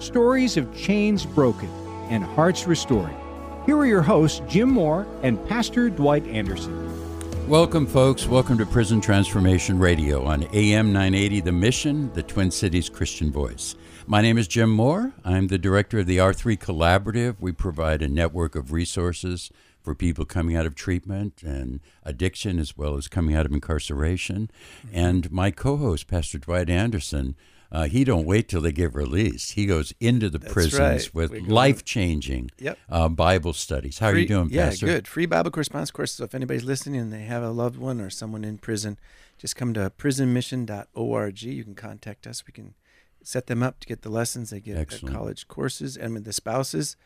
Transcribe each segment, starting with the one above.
stories of chains broken and hearts restored. Here are your hosts, Jim Moore and Pastor Dwight Anderson. Welcome, folks. Welcome to Prison Transformation Radio on AM 980 The Mission, the Twin Cities Christian Voice. My name is Jim Moore. I'm the director of the R3 Collaborative. We provide a network of resources for people coming out of treatment and addiction as well as coming out of incarceration. Mm-hmm. And my co host, Pastor Dwight Anderson, uh, he don't wait till they get released. He goes into the That's prisons right. with life changing Yep. uh, Bible studies. How are you doing, yeah, Pastor? good. Free Bible correspondence course. So if anybody's listening and they have a loved one or someone in prison, just come to prisonmission.org. You can contact us. We can set them up to get the lessons. They get college courses, and with the spouses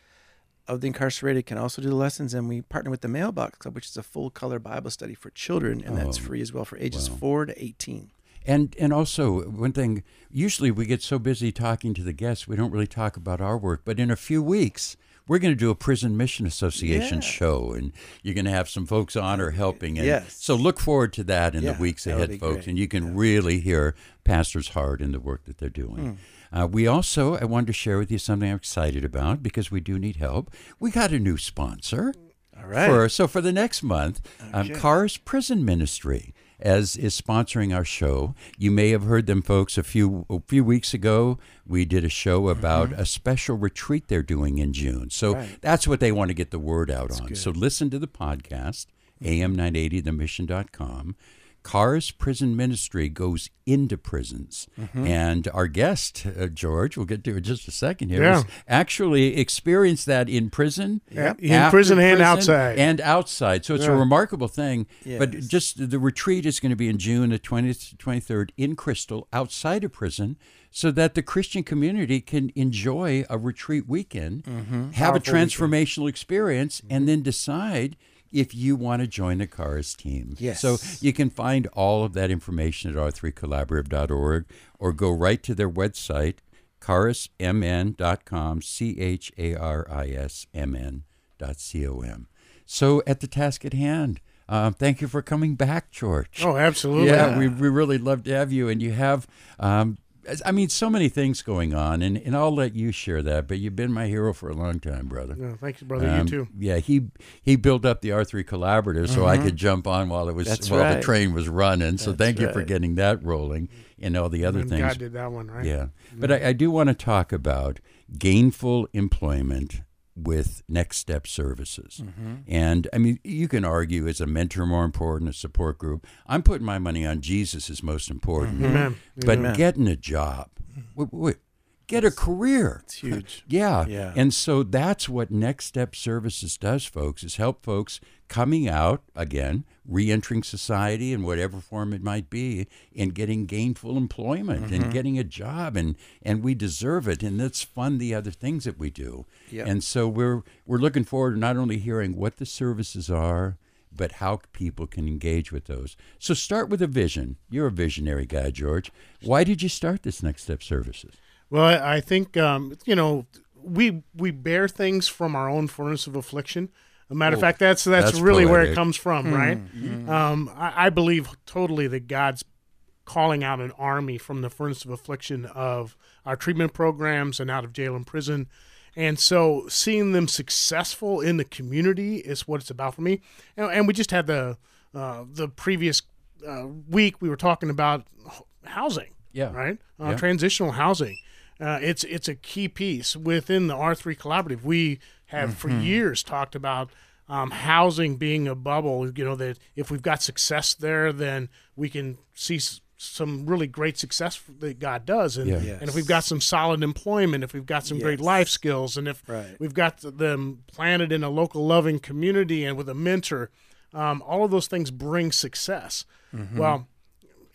of the incarcerated can also do the lessons. And we partner with the Mailbox Club, which is a full color Bible study for children, and that's Oh, free as well for ages wow. four to eighteen. And and also one thing, usually we get so busy talking to the guests, we don't really talk about our work. But in a few weeks, we're going to do a Prison Mission Association Yeah. show, and you're going to have some folks on or helping. And Yes. So look forward to that in Yeah, the weeks ahead, folks, great. and you can Yeah. really hear Pastor's heart in the work that they're doing. Hmm. Uh, we also, I wanted to share with you something I'm excited about because we do need help. We got a new sponsor. All right. For, so for the next month, um, Okay. Charis Prison Ministry as is sponsoring our show. You may have heard them, folks. A few a few weeks ago, we did a show about a special retreat they're doing in June. So Mm-hmm. Right. that's what they want to get the word out on. good. So listen to the podcast, am980themission.com. Charis Prison Ministry goes into prisons. Mm-hmm. And our guest, uh, George, we'll get to it in just a second here, Yeah. actually experienced that in prison. Yeah, in prison and outside. And outside. So it's a remarkable thing. But just the retreat is going to be in June the 20th to 23rd in Crystal, outside of prison, so that the Christian community can enjoy a retreat weekend, have a Powerful transformational experience, and then decide if you want to join the Charis team. Yes. So you can find all of that information at r3collaborative.org or go right to their website, carismn.com, C H A R I S M N dot C O M. So at the task at hand, um, thank you for coming back, George. Oh, absolutely. Yeah, we, we really love to have you. And you have, um, I mean, so many things going on. And, and I'll let you share that. But you've been my hero for a long time, brother. Yeah, thank you, brother. Um, you too. Yeah, he he built up the R three collaborative so I could jump on while it was That's while the train was running. So That's thank you for getting that rolling and all the other And things. God did that one, right? Yeah, but I, I do want to talk about gainful employment with Next Step Services. Mm-hmm. And I mean, you can argue is a mentor more important, a support group. I'm putting my money on Jesus is most important. Amen. But Amen. getting a job, wait, wait, get a career. It's huge. Yeah. Yeah. And so that's what Next Step Services does, folks, is help folks coming out, again, reentering society in whatever form it might be, and getting gainful employment Mm-hmm. and getting a job and and we deserve it. And let's fund the other things that we do. Yep. And so we're we're looking forward to not only hearing what the services are, but how people can engage with those. So start with a vision. You're a visionary guy, George. Why did you start this Next Step Services? Well, I I think um, you know we we bear things from our own furnace of affliction. A matter of fact, that's that's, that's really where it comes from, right? Um, I, I believe totally that God's calling out an army from the furnace of affliction of our treatment programs and out of jail and prison. And so seeing them successful in the community is what it's about for me. And, and we just had the uh, the previous uh, week we were talking about housing Yeah. right? Uh, Yeah. Transitional housing. Uh, it's it's a key piece within the R three collaborative. We have for years talked about um, housing being a bubble. You know that if we've got success there, then we can see s- some really great success that God does. And, Yeah. Yes. and if we've got some solid employment, if we've got some great life skills, and if Right. we've got them planted in a local loving community and with a mentor, um, all of those things bring success. Well,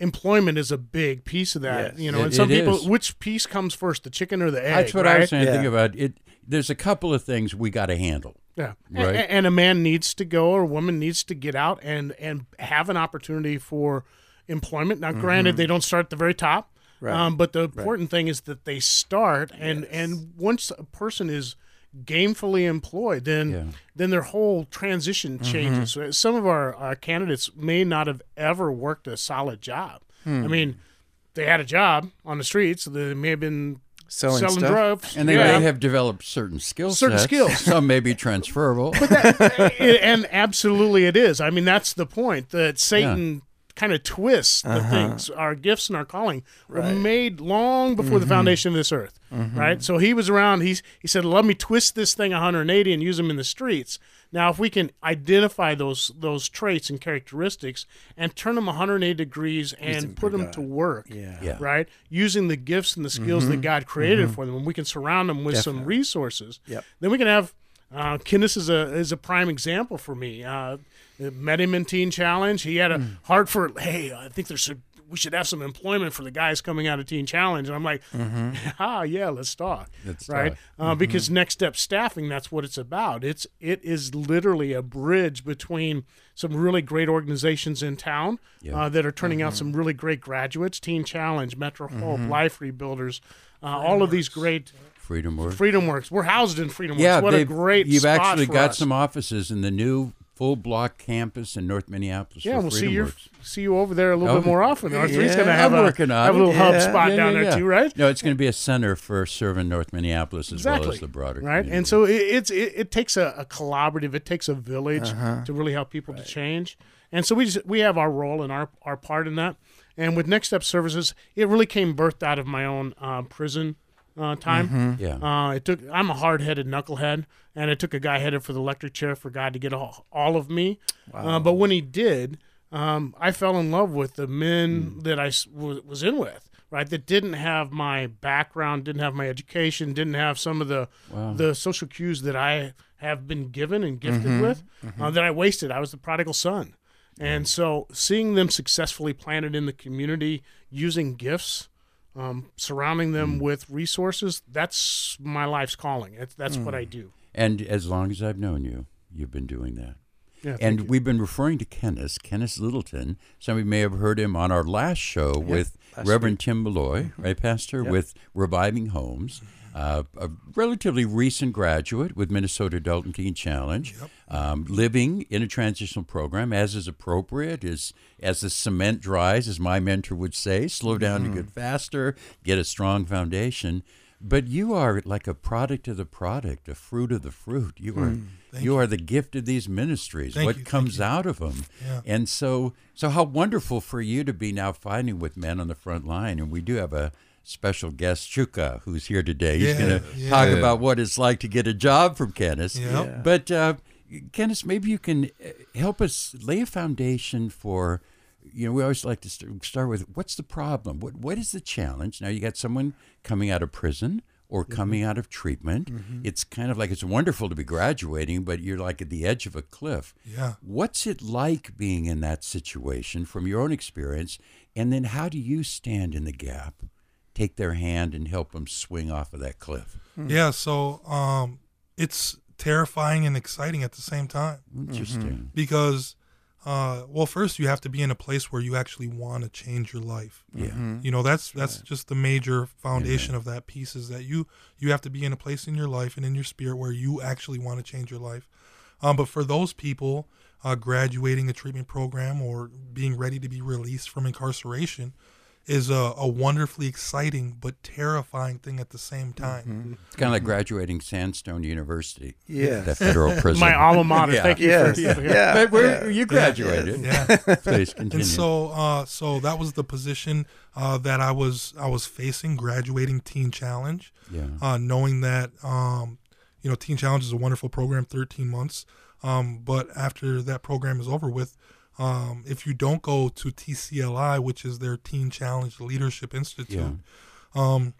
employment is a big piece of that. Yes. You know, It- and some people, is. which piece comes first, the chicken or the egg? That's what right? I was saying. Yeah. Think about it. There's a couple of things we got to handle. Yeah, Right. a- and a man needs to go, or a woman needs to get out and and have an opportunity for employment. Now, granted, they don't start at the very top, Mm-hmm. Right. um, but the important thing is that they start, and and once a person is gainfully employed, then Yeah. then their whole transition Mm-hmm. changes. So Some of our uh, candidates may not have ever worked a solid job. Hmm. I mean, they had a job on the streets. They may have been Selling selling stuff? drugs, And they yeah. may have developed certain skill Certain sets. skills. Some may be transferable. It- and absolutely it is. I mean, that's the point that Satan kind of twists the things. Our gifts and our calling were made long before the foundation of this earth, right? So he was around. He's he said, "Let me twist this thing 180 and use them in the streets." Now, if we can identify those those traits and characteristics and turn them 180 degrees and put them God. to work, Yeah. Yeah. right? Using the gifts and the skills that God created for them, and we can surround them with some resources. Yep. Then we can have. Uh, Kenneth is a is a prime example for me. Uh, met him in Teen Challenge. He had a heart for. Hey, I think there's a, we should have some employment for the guys coming out of Teen Challenge. And I'm like, ah, yeah, let's talk. Let's right? talk. Uh, Because next step staffing, that's what it's about. It's it is literally a bridge between some really great organizations in town Yeah. uh, that are turning out some really great graduates. Teen Challenge, Metro Hope, Life Rebuilders, uh, all of these great. Freedom Works. Freedom Works. We're housed in Freedom yeah, Works. What a great You've spot actually for got us. some offices in the new full block campus in North Minneapolis. Yeah, we'll see you Works. see you over there a little Oh, bit more often. R3's yeah, going to have I'm a, have a it. little hub spot Yeah, down yeah, there yeah. too, right? No, it's going to be a center for serving North Minneapolis as Exactly. well as the broader community. right. community. And so it, it's it, it takes a, a collaborative, it takes a village Uh-huh. to really help people to change. And so we just we have our role and our our part in that. And with Next Step Services, it really came birthed out of my own uh, prison uh, time. Mm-hmm. yeah. Uh, it took. I'm a hard-headed knucklehead, and it took a guy headed for the electric chair for God to get all, all of me. Uh, but when he did, um, I fell in love with the men that was, was in with. Right, that didn't have my background, didn't have my education, didn't have some of the Wow. the social cues that I have been given and gifted with Uh, that I wasted. I was the prodigal son, and so seeing them successfully planted in the community using gifts um, surrounding them mm. with resources that's my life's calling that's, that's what i mm. do And as long as I've known you, you've been doing that. yeah And you. we've been referring to Kenneth, Kenneth Littleton. Some of you may have heard him on our last show with last Reverend Tim Malloy, mm-hmm. right, Pastor, with Reviving Homes. Mm-hmm. Uh, a relatively recent graduate with Minnesota Adult & Teen Challenge, um, living in a transitional program as is appropriate, as as the cement dries, as my mentor would say, slow down to get faster, get a strong foundation. But you are like a product of the product, a fruit of the fruit. You are you, are the gift of these ministries. Thank what you, comes out of them, Yeah. and so so how wonderful for you to be now fighting with men on the front line. And we do have a special guest, Chuka, who's here today. He's Yeah, going to yeah. talk about what it's like to get a job from Kenneth. Yep. Yeah. But uh, Kenneth, maybe you can uh, help us lay a foundation for. You know, we always like to st- start with what's the problem? What what is the challenge? Now you got someone coming out of prison or Mm-hmm. coming out of treatment. It's kind of like it's wonderful to be graduating, but you're like at the edge of a cliff. Yeah. What's it like being in that situation from your own experience? And then how do you stand in the gap, take their hand, and help them swing off of that cliff? Yeah. So um, it's terrifying and exciting at the same time Interesting. because, uh, well, first you have to be in a place where you actually want to change your life. Yeah. You know, that's that's just the major foundation of that piece is that you you have to be in a place in your life and in your spirit where you actually want to change your life. Um, but for those people uh, graduating a treatment program or being ready to be released from incarceration is a, a wonderfully exciting but terrifying thing at the same time. It's kind of like graduating Sandstone University, Yeah. that federal prison. my alma mater Yeah. thank you Yes. for Yeah. yeah. But where you graduated. Yeah. Please continue. and so uh, so that was the position uh, that I was I was facing graduating Teen Challenge. yeah. uh, knowing that um, you know Teen Challenge is a wonderful program, 13 months. Um, but after that program is over with, um, if you don't go to TCLI, which is their Teen Challenge Leadership Institute, um,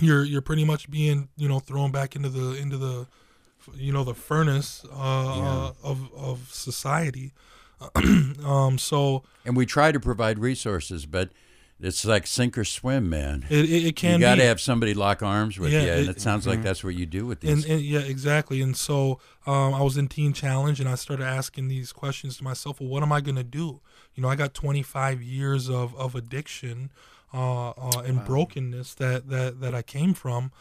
you're you're pretty much being you know thrown back into the into the you know the furnace uh, uh, of of society. um, so And we try to provide resources, but it's like sink or swim, man. it, it, it can you got to have somebody lock arms with Yeah, you, and it- it, sounds like that's what you do with these. And, and yeah, exactly. And so um, I was in Teen Challenge, and I started asking these questions to myself. Well, what am I going to do? You know, I got 25 years of of addiction uh, uh, and brokenness that that that I came from,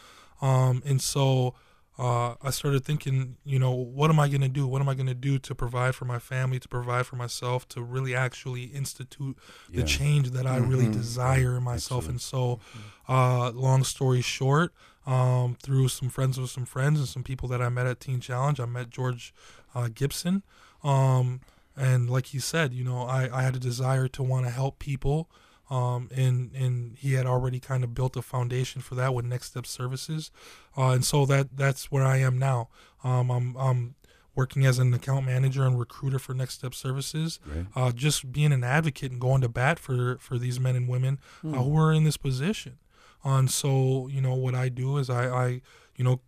um, and so. Uh, I started thinking, you know, what am I going to do? What am I going to do to provide for my family, to provide for myself, to really actually institute the change that I really desire in myself? And so, uh, long story short, um, through some friends with some friends and some people that I met at Teen Challenge. I met George uh, Gibson. Um, and like he said, you know, I, I had a desire to want to help people. Um, and, and he had already kind of built a foundation for that with Next Step Services. Uh, and so that, that's where I am now. Um, I'm, I'm working as an account manager and recruiter for Next Step Services. Right. Uh, just being an advocate and going to bat for, for these men and women uh, who are in this position. Uh, and so, you know, what I do is I, I you know,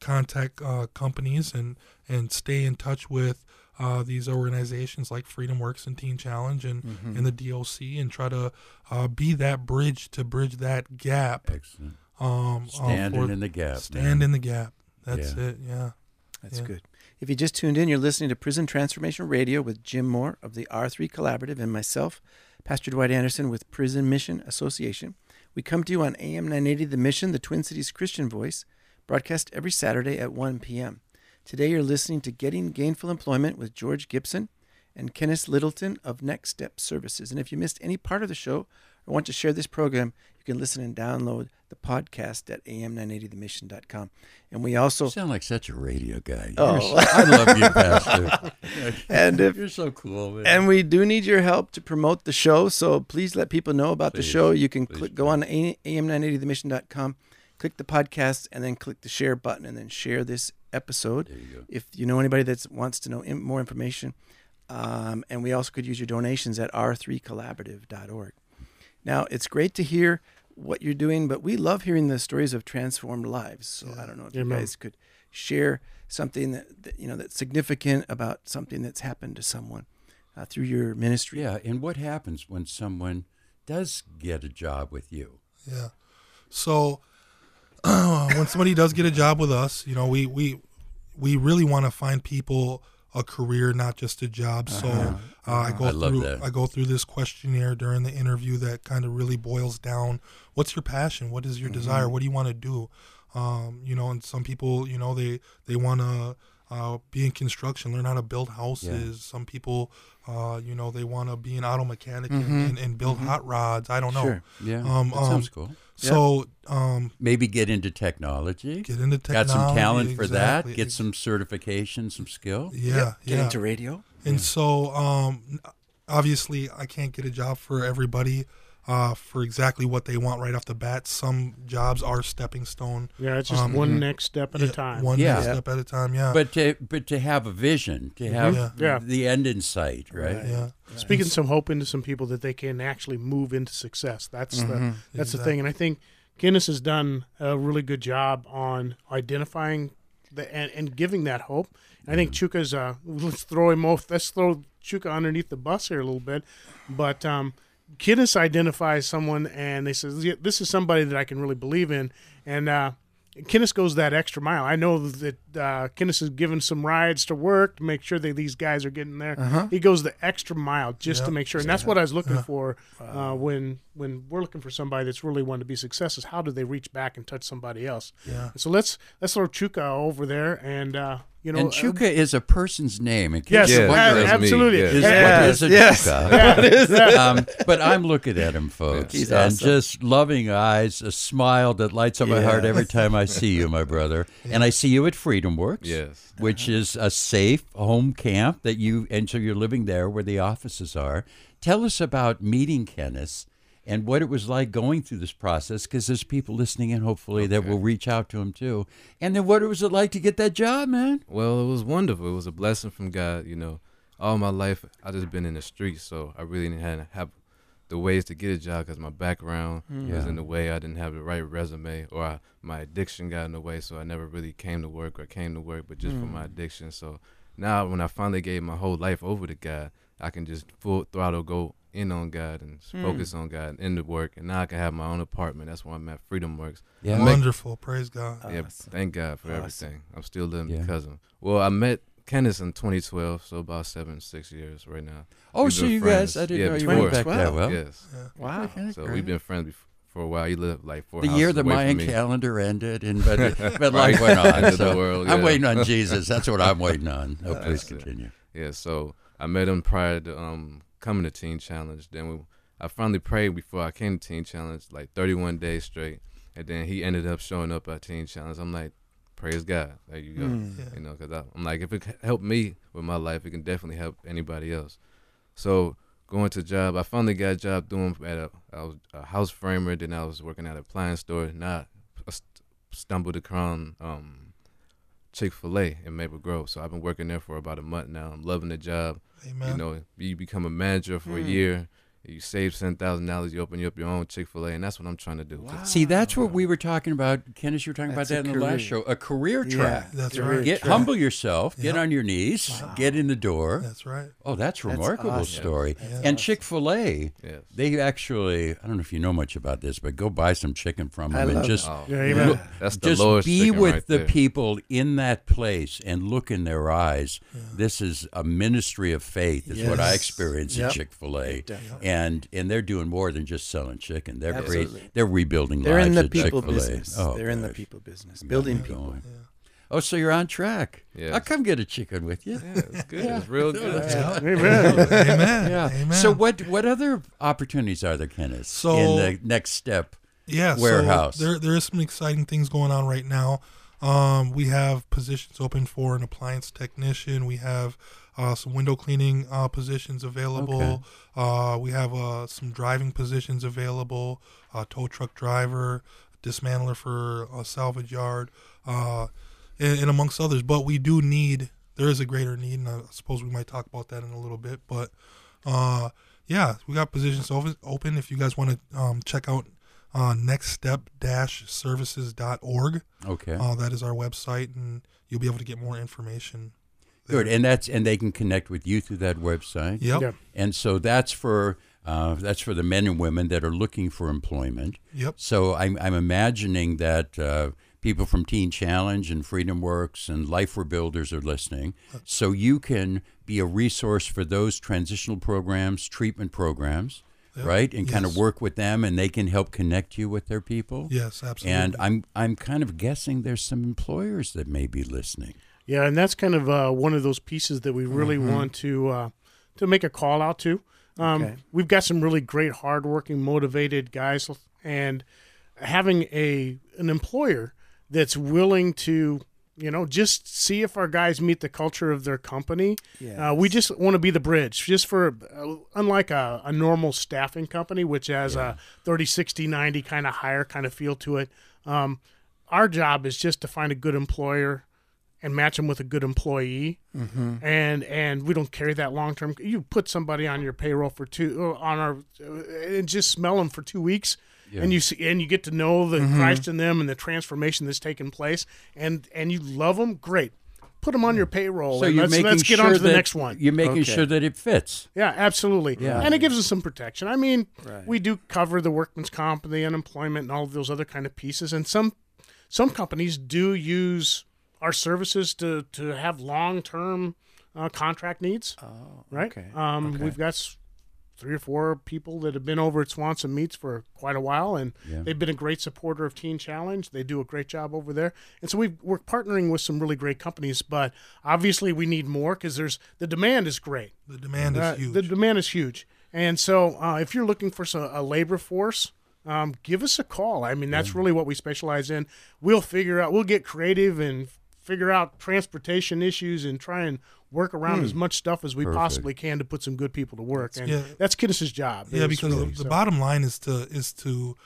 contact uh, companies and, and stay in touch with uh, these organizations like Freedom Works and Teen Challenge and, Mm-hmm. and the DOC and try to uh, be that bridge to bridge that gap. Excellent. Um, uh, Standing for- in the gap. Stand man. in the gap. That's Yeah. it. Yeah. That's Yeah. good. If you just tuned in, you're listening to Prison Transformation Radio with Jim Moore of the R3 Collaborative and myself, Pastor Dwight Anderson with Prison Mission Association. We come to you on AM 980 The Mission, the Twin Cities Christian Voice, broadcast every Saturday at 1 p.m. Today you're listening to Getting Gainful Employment with George Gibson and Kenneth Littleton of Next Step Services. And if you missed any part of the show or want to share this program, you can listen and download the podcast at am980themission.com. And we also You sound like such a radio guy. Oh. So- I love you, Pastor. and if You're so cool. Man. And we do need your help to promote the show. So please let people know about the show. You can please click, go on am980themission.com, click the podcast, and then click the share button, and then share this episode. there you go. If you know anybody that wants to know in- more information, um, and we also could use your donations at r3collaborative.org. Now, it's great to hear what you're doing, but we love hearing the stories of transformed lives. So I don't know if you Amen. guys could share something that, that you know that's significant about something that's happened to someone uh, through your ministry. Yeah, and what happens when someone does get a job with you? Yeah. So when somebody does get a job with us, you know, we we we really want to find people a career, not just a job. So uh, I go I through that. I go through this questionnaire during the interview that kind of really boils down what's your passion, what is your desire, what do you want to do. Um, you know, and some people, you know, they they want to uh, be in construction, learn how to build houses. Some people, uh, you know, they want to be an auto mechanic and, and, and build hot rods. I don't know. Sure. Yeah, Um, that um, sounds cool. So um, Maybe get into technology. get into technology. Got some talent for that. Get some certification, some skill. Yeah, Get yeah. into radio. and so, um, obviously, I can't get a job for everybody. Uh, for exactly what they want right off the bat. Some jobs are stepping stone. Yeah, it's just Um, one next step at Yeah, a time. One Yeah. next step at a time. Yeah. But to but to have a vision, to have Yeah. Yeah. the end in sight, right? yeah. Speaking some hope into some people that they can actually move into success. That's the that's the thing, and I think Guinness has done a really good job on identifying the and, and giving that hope. And I think Chuka's uh, let's throw him off. Let's throw Chuka underneath the bus here a little bit, but um, Guinness identifies someone and they says yeah, this is somebody that I can really believe in, and uh, Kinnis goes that extra mile. I know that uh, Kinnis has given some rides to work to make sure that these guys are getting there. He goes the extra mile just to make sure, and that's what I was looking for uh, when when we're looking for somebody that's really wanting to be successful. Is how do they reach back and touch somebody else? Yeah. So let's let's throw Chuka over there, and uh, you know, And uh, Chuka is a person's name. In case Yes, you're wondering, absolutely. yes. is, Yeah. what is a Yes. Chuka? um, but I'm looking at him, folks, He's and awesome. just loving eyes, a smile that lights up my heart every time I see you, my brother. And I see you at Freedom Works, Yes. which is a safe home camp that you, and so you're living there where the offices are. Tell us about meeting Kenneth and what it was like going through this process, because there's people listening in, hopefully, that will reach out to him too. And then what was it like to get that job, man? Well, it was wonderful. It was a blessing from God. You know, all my life I just been in the streets, so I really didn't have, have the ways to get a job because my background mm-hmm. was Yeah. in the way. I didn't have the right resume, or I, my addiction got in the way, so I never really came to work or came to work, but just for my mm. addiction. So now, when I finally gave my whole life over to God, I can just full throttle go in on God and s- Hmm. focus on God and in the work. And now I can have my own apartment. That's where I'm at. Freedom Works. Yeah. Wonderful. Praise God. Yeah, Awesome. thank God for Awesome. everything. I'm still living Yeah. because of him. Well, I met Kenneth in 2012, so about seven, six years right now. Oh, We've so you friends. guys, I didn't Yeah, know you before. went back that 2012. well. yes. Wow. So great. we've been friends bef- for a while. You live like four the houses year the Mayan calendar ended, and but but Right. life went on. End the so world, I'm waiting on Jesus. That's what I'm waiting on. Oh, please That's it. continue. Yeah, so I met him prior to um coming to Teen Challenge. Then we, I finally prayed before I came to Teen Challenge, like 31 days straight, and then he ended up showing up at Teen Challenge. I'm like, praise God, there you go. Mm. Yeah. You know, because I'm like, if it helped me with my life, it can definitely help anybody else. So going to job, I finally got a job doing at a, I was a house framer. Then I was working at a appliance store. Not I st- stumbled across um, Chick Fil A in Maple Grove. So I've been working there for about a month now. I'm loving the job. Amen. You know, you become a manager for a Mm. year. You save ten thousand dollars. You open up your own Chick Fil A, and that's what I'm trying to do. Wow. See, that's what we were talking about. Kenneth, you were talking That's about that a in the last show. A career Yeah, track. That's career right. Get track. humble yourself. Get on your knees. Wow. Get in the door. That's right. Oh, that's That's remarkable awesome. story. Yeah. And Chick Fil A, Yes. they actually, I don't know if you know much about this, but go buy some chicken from I them and just Oh, Yeah, amen. Yeah. that's the just lowest. be with right the there. people in that place and look in their eyes. This is a ministry of faith, is what I Yes. experience Yep. at Chick Fil A, Definitely. And and they're doing more than just selling chicken. They're great. They're rebuilding They're lives in the at people Chick-fil-A. business. Oh, They're in the people business, building Keep people. going. Oh, so you're on track. Yes. I'll come get a chicken with you. Yeah, it's good. It's real good. Amen. Amen. Yeah. Amen. So what what other opportunities are there, Kenneth? So- in the next step. yeah, warehouse. So there there is some exciting things going on right now. Um, we have positions open for an appliance technician. We have uh, some window cleaning uh, positions available. Uh, we have uh, some driving positions available. Uh, tow truck driver, dismantler for a salvage yard, uh, and, and amongst others. But we do need. There is a greater need, and I suppose we might talk about that in a little bit. But uh, yeah, we got positions open. Open if you guys want to um, check out uh, nextstep-services.org. Okay. Uh, that is our website, and you'll be able to get more information. Good. And that's and they can connect with you through that website. Yep. Yeah. And so that's for uh, that's for the men and women that are looking for employment. Yep. So I'm I'm imagining that uh, people from Teen Challenge and Freedom Works and Life Rebuilders are listening. So you can be a resource for those transitional programs, treatment programs, Yep. right? And kind of work with them, and they can help connect you with their people. Yes, absolutely. And I'm I'm kind of guessing there's some employers that may be listening. Yeah, and that's kind of uh, one of those pieces that we really want to uh, to make a call out to. Um, Okay. We've got some really great, hardworking, motivated guys, and having a an employer that's willing to, you know, just see if our guys meet the culture of their company. Uh, we just want to be the bridge, just for uh, unlike a, a normal staffing company, which has a 30, 60, 90 kind of higher kind of feel to it. Um, our job is just to find a good employer and match them with a good employee Mm-hmm. and and we don't carry that long term you put somebody on your payroll for two uh, on our uh, and just smell them for two weeks and you see and you get to know the Mm-hmm. christ in them and the transformation that's taken place and and you love them great put them on your payroll So and you're let's, let's get sure on to the next one You're making Okay. sure that it fits. yeah, absolutely. Yeah. And it gives us some protection. I mean, Right. we do cover the workman's comp and the unemployment and all of those other kind of pieces. And some some companies do use our services to to have long term uh, contract needs. Oh, Right. Okay. Um, Okay. We've got three or four people that have been over at Swanson Meats for quite a while, and Yeah. they've been a great supporter of Teen Challenge. They do a great job over there, and so we've, we're partnering with some really great companies. But obviously, we need more because there's the demand is great. the demand is Uh, huge. The demand is huge, and so uh, if you're looking for some, a labor force, um, give us a call. I mean, that's really what we specialize in. We'll figure out. We'll get creative and figure out transportation issues and try and work around as much stuff as we Perfect. possibly can to put some good people to work. And Yeah. that's Kiddush's job. yeah, because really, the, the so. bottom line is to is to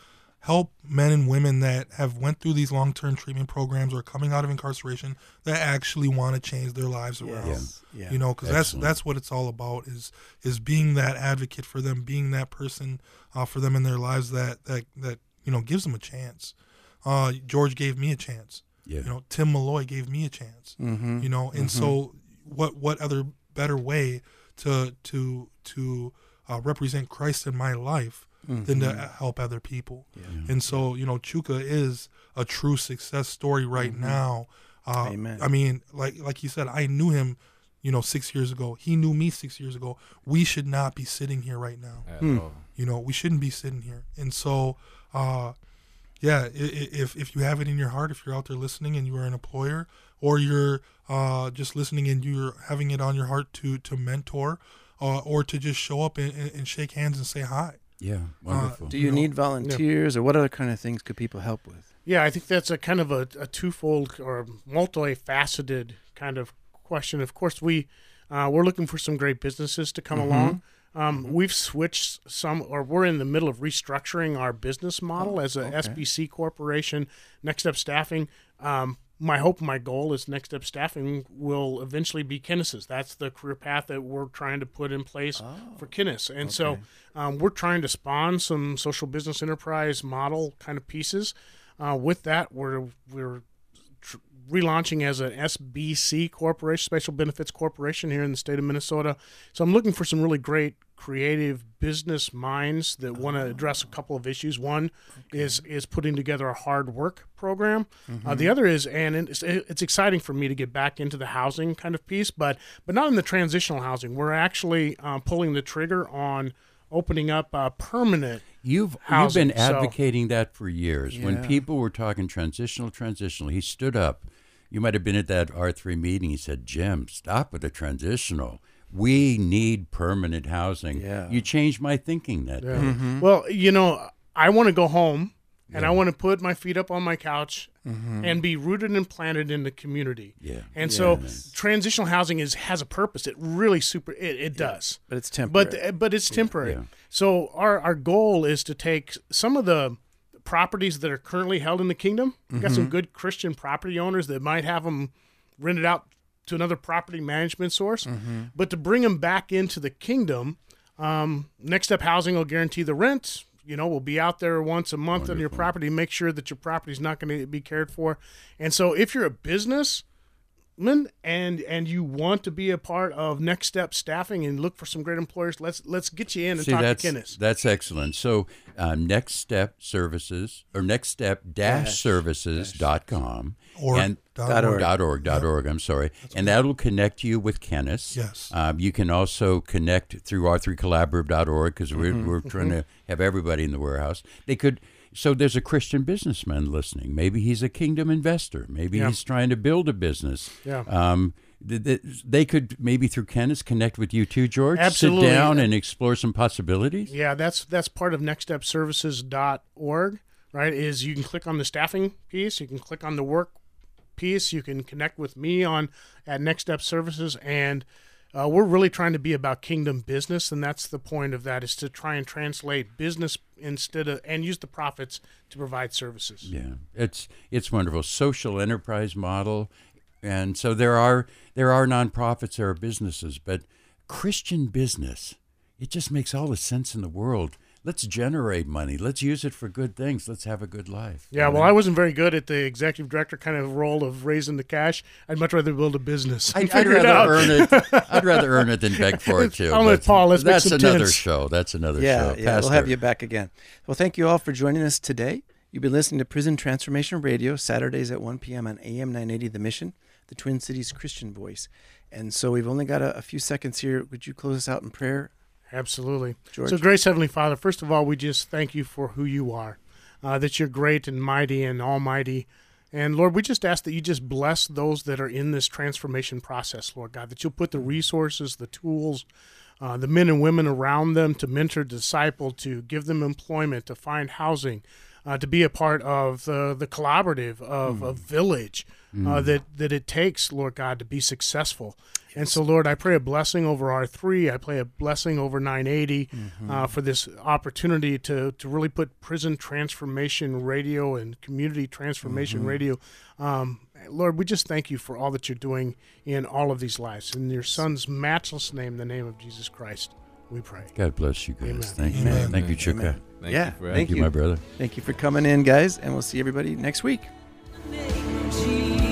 help men and women that have went through these long term treatment programs or coming out of incarceration that actually want to change their lives around. Yes. Yeah. you know because that's that's what it's all about is is being that advocate for them being that person uh, for them in their lives that that that you know gives them a chance uh, george gave me a chance Yeah. you know tim malloy gave me a chance Mm-hmm. you know and so what what other better way to to to uh, represent Christ in my life than to help other people. And so, you know, Chuka is a true success story right now. Uh, Amen. I mean, like like you said, I knew him, you know, six years ago. He knew me six years ago. We should not be sitting here right now. Hmm. You know, we shouldn't be sitting here. And so, uh, yeah, i- i- if if you have it in your heart, if you're out there listening and you are an employer, or you're uh, just listening and you're having it on your heart to to mentor, uh, or to just show up and, and, and shake hands and say hi. Yeah, wonderful. Do you you know, need volunteers, or what other kind of things could people help with? Yeah, I think that's a kind of a, a twofold or multifaceted kind of question. Of course, we uh, we're looking for some great businesses to come along. Um, We've switched some, or we're in the middle of restructuring our business model as a SBC corporation. Next Step Staffing. Um, my hope, my goal is Next Step Staffing will eventually be Kinnis's. That's the career path that we're trying to put in place for Kinnis. And so um, we're trying to spawn some social business enterprise model kind of pieces. Uh, with that, we're we're relaunching as an SBC corporation, Special Benefits Corporation here in the state of Minnesota. So I'm looking for some really great creative business minds that want to address a couple of issues. One is is putting together a hard work program. Uh, the other is, and it's, it's exciting for me to get back into the housing kind of piece, but but not in the transitional housing. We're actually uh, pulling the trigger on opening up uh, permanent. You've housing, you've been so- advocating that for years. When people were talking transitional, transitional, he stood up. You might have been at that R three meeting. He said, "Jim, stop with the transitional. We need permanent housing." Yeah. You changed my thinking that Yeah. day. Mm-hmm. Well, you know, I want to go home and I want to put my feet up on my couch mm-hmm. and be rooted and planted in the community. Yeah. And so transitional housing is has a purpose. It really super it, it does. But it's temporary. But but it's temporary. Yeah. So our our goal is to take some of the properties that are currently held in the kingdom. We've got some mm-hmm. good Christian property owners that might have them rented out to another property management source, mm-hmm. but to bring them back into the kingdom. Um, Next Step Housing will guarantee the rent. You know, we'll be out there once a month on your property, make sure that your property is not going to be cared for. And so, if you're a business, and and you want to be a part of Next Step Staffing and look for some great employers, let's let's get you in and See, talk that's to Kinnis. that's excellent. So, uh, next step services or next step dash services dot com Or and dot org. dot org dot org. I'm sorry, and that'll connect you with Kennis. Yes. Um, you can also connect through r3collaborative.org because we're Mm-hmm. we're trying to have everybody in the warehouse. They could. So there's a Christian businessman listening. Maybe he's a kingdom investor. Maybe Yeah. he's trying to build a business. Yeah. Um, th- th- they could maybe through Kenneth connect with you too, George. Absolutely. Sit down and explore some possibilities. Yeah, that's that's part of nextstepservices.org, right? Is you can click on the staffing piece, you can click on the work piece, you can connect with me on at Next Step Services and uh, we're really trying to be about kingdom business, and that's the point of that is to try and translate business instead of and use the profits to provide services. Yeah, it's it's wonderful social enterprise model, and so there are there are nonprofits, there are businesses, but Christian business, it just makes all the sense in the world. Let's generate money. Let's use it for good things. Let's have a good life. Yeah, well, I wasn't very good at the executive director kind of role of raising the cash. I'd much rather build a business. I'd, I'd figure it out. rather earn it. I'd rather earn it than beg for it too. I'll let but Paul, let's make that's some another tents. show. That's another yeah, show. yeah. We'll have you back again. Well, thank you all for joining us today. You've been listening to Prison Transformation Radio Saturdays at 1 p.m. on AM 980 The Mission, the Twin Cities Christian Voice. And so we've only got a, a few seconds here. Would you close us out in prayer? Absolutely. George? So, grace Heavenly Father, first of all, we just thank you for who you are, uh, that you're great and mighty and almighty. And Lord, we just ask that you just bless those that are in this transformation process, Lord God, that you'll put the resources, the tools, uh, the men and women around them to mentor, disciple, to give them employment, to find housing, uh, to be a part of the, the collaborative of a village uh, that, that it takes, Lord God, to be successful. And so, Lord, I pray a blessing over R3. I pray a blessing over 980 uh, for this opportunity to, to really put prison transformation radio and community transformation radio. Um, Lord, we just thank you for all that you're doing in all of these lives. In your son's matchless name, the name of Jesus Christ, we pray. God bless you guys. Amen. Thank you. Amen. Thank you, Chuka. Amen. Thank Yeah, you for thank you, you. my brother. Thank you for coming in, guys, and we'll see everybody next week. name of Jesus.